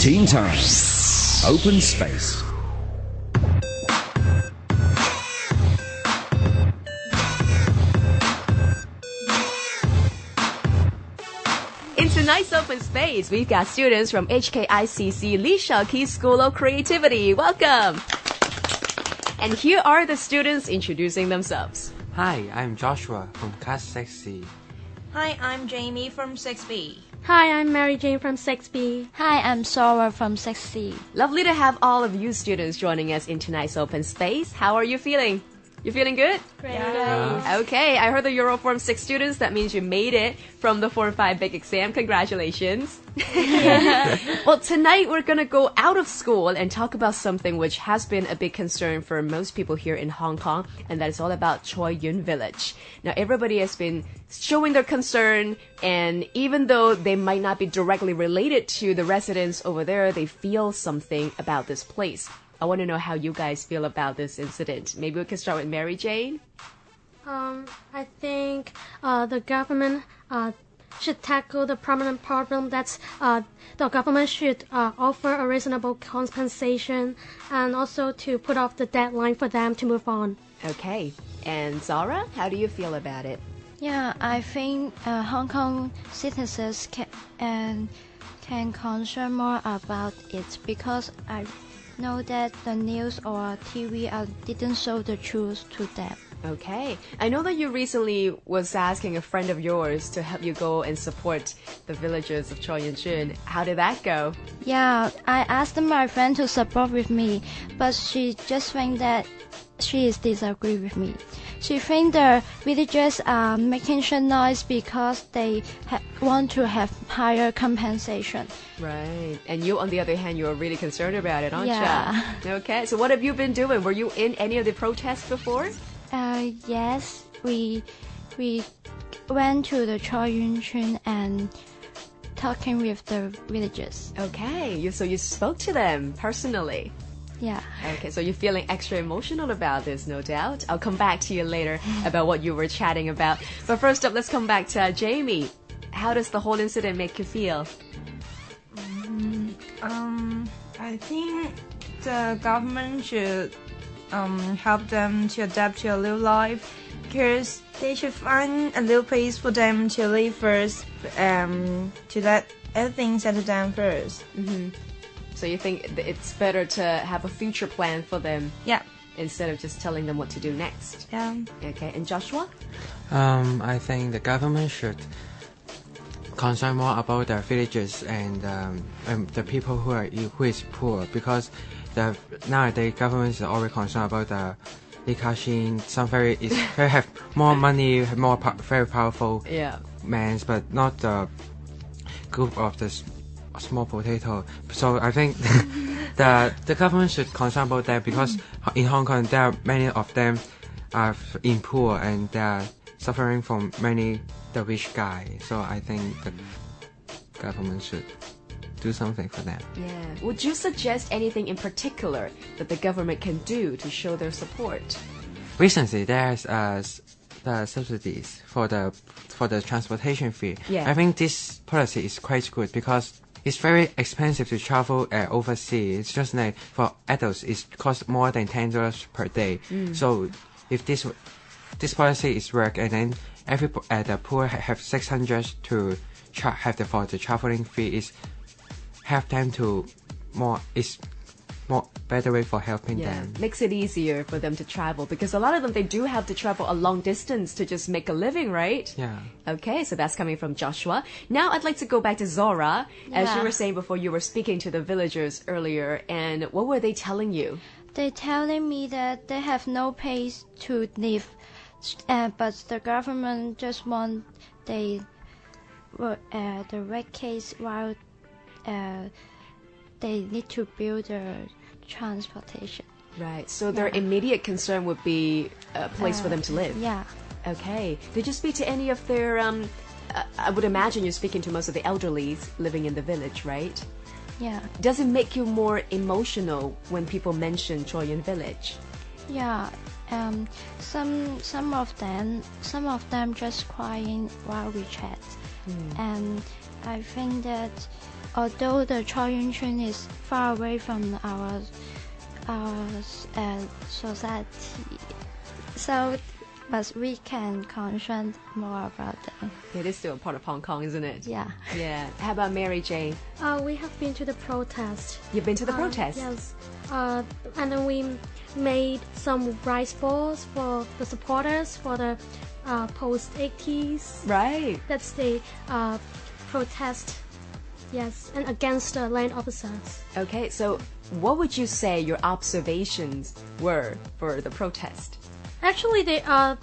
Teen Time. Open Space. In tonight's open space, we've got students from HKICC Lee Shau Kee School of Creativity. Welcome! And here are the students introducing themselves. Hi, I'm Joshua from Class 6C. Hi, I'm Jamie from 6B. Hi, I'm Mary Jane from 6B. Hi, I'm Sora from 6C. Lovely to have all of you students joining us in tonight's open space. How are you feeling? You feeling good? Great. Okay, I heard that you're all Form 6 students. That means you made it from the Form 5 big exam. Congratulations. well, tonight we're going to go out of school and talk about something which has been a big concern for most people here in Hong Kong, and that is all about Choi Yuen Village. Now, everybody has been showing their concern, and even though they might not be directly related to the residents over there, they feel something about this place. I want to know how you guys feel about this incident. Maybe we can start with Mary Jane. Um, I think uh, the government uh, should tackle the prominent problem that uh, the government should uh, offer a reasonable compensation and also to put off the deadline for them to move on. Okay. And Zara, how do you feel about it? Yeah, I think uh, Hong Kong citizens can and can concern more about it because I know that the news or TV uh, didn't show the truth to them. Okay. I know that you recently was asking a friend of yours to help you go and support the villagers of Shun. How did that go? Yeah, I asked my friend to support with me, but she just think that she is disagree with me. She think the villagers are making such noise because they want to have higher compensation. Right. And you, on the other hand, you're really concerned about it, aren't Yeah. you? Okay. So what have you been doing? Were you in any of the protests before? Uh, yes, we we went to the Choi Yuen Chun and talking with the villagers. Okay. You, so you spoke to them personally. Yeah. Okay, so you're feeling extra emotional about this, no doubt. I'll come back to you later about what you were chatting about. But first up, let's come back to uh, Jamie. How does the whole incident make you feel? Um, I think the government should um, help them to adapt to a new life because they should find a new place for them to live first, um, to let everything settle down first. So you think it's better to have a future plan for them Yeah, instead of just telling them what to do next? yeah. Okay, and Joshua? Um, I think the government should concern more about the villages and um, um, the people who are who is poor because the nowadays government is already concerned about the Li Ka-shing, some very is very have more money, have more po- very powerful Yeah. men, but not the group of the s- small potato. So I think the the government should concern about that because in Hong Kong there are many of them are in poor and they are suffering from many the rich guy. So I think the government should do something for them. Yeah. Would you suggest anything in particular that the government can do to show their support? Recently, there's uh, the subsidies for the for the transportation fee. Yeah. I think this policy is quite good because it's very expensive to travel uh, overseas. It's just like for adults, it costs more than ten dollars per day. So if this this policy is work, and then every po- uh, the poor have six hundred to tra- have the for the traveling fee is help them to more is more better way for helping Yeah, them. makes it easier for them to travel because a lot of them they do have to travel a long distance to just make a living, right? Yeah. Okay, so that's coming from Joshua. Now I'd like to go back to Zora. As you were saying before, you were speaking to the villagers earlier, and what were they telling you? They telling me that they have no place to live, uh, but the government just want they uh, the red case while uh, they need to build a transportation. Right. So their immediate concern would be a place for them to live. Yeah. Okay. Did you speak to any of their? Um, uh, I would imagine you're speaking to most of the elderlies living in the village, right? Yeah. Does it make you more emotional when people mention Choi Yuen Village? Yeah. Um, some some of them some of them just crying while we chat, and I think that although the Choi Yuen is far away from our our uh, society, so but we can concern more about them. It is still a part of Hong Kong, isn't it? Yeah. Yeah. How about Mary Jane? Uh, we have been to the protest. You've been to the Uh, protest? yes. Uh, and then we made some rice balls for the supporters for the uh, post 80s. Right. That's the uh, protest. Yes, and against the land officers. Okay, so what would you say your observations were for the protest? Actually, the uh,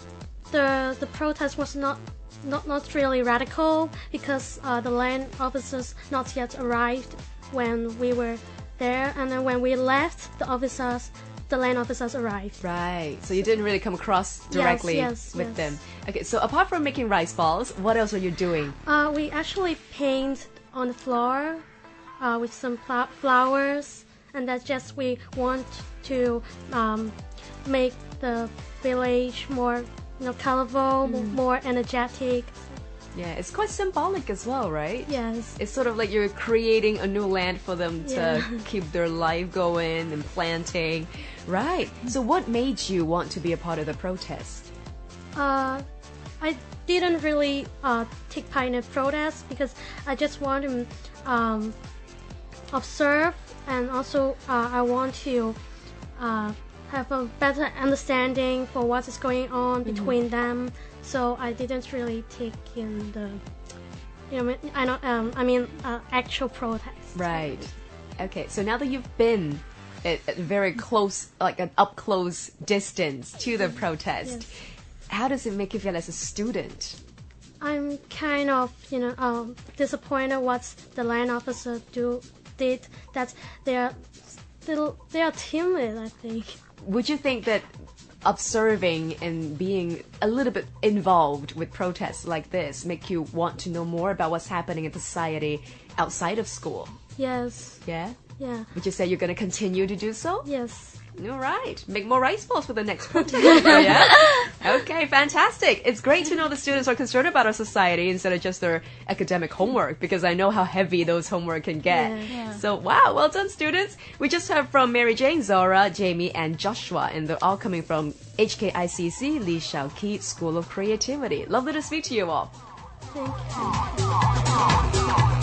the the protest was not not not really radical because uh, the land officers not yet arrived when we were there, and then when we left, the officers, the land officers arrived. Right. So you didn't really come across directly yes, with yes. them. Okay, so apart from making rice balls, what else are you doing? Uh, we actually paint on the floor uh, with some flowers, and that's just we want to um, make the village more you know colorful, Mm. more energetic. Yeah, it's quite symbolic as well, right? Yes. It's sort of like you're creating a new land for them to Yeah. keep their life going and planting. Right. So what made you want to be a part of the protest? Uh, I didn't really uh, take part in the protest because I just wanted to um, observe and also uh, I want to uh, have a better understanding for what is going on between them. So I didn't really take in the, you know, I know, um, I mean, uh, actual protest. Right. Okay, so now that you've been at, at very close, like an up close distance to the protest, Yes. how does it make you feel as a student? I'm kind of, you know, um, disappointed what the land officer do did. That they're still they are timid. I think. Would you think that observing and being a little bit involved with protests like this make you want to know more about what's happening in society outside of school? Yes. Yeah? Yeah. Would you say you're going to continue to do so? Yes. All right. Make more rice balls for the next protest. yeah? Okay, fantastic. It's great to know the students are concerned about our society instead of just their academic homework because I know how heavy those homework can get. Yeah. So, wow, well done, students. We just heard from Mary Jane, Zora, Jamie, and Joshua, and they're all coming from HKICC Lee Shau Kee School of Creativity. Lovely to speak to you all. Thank you.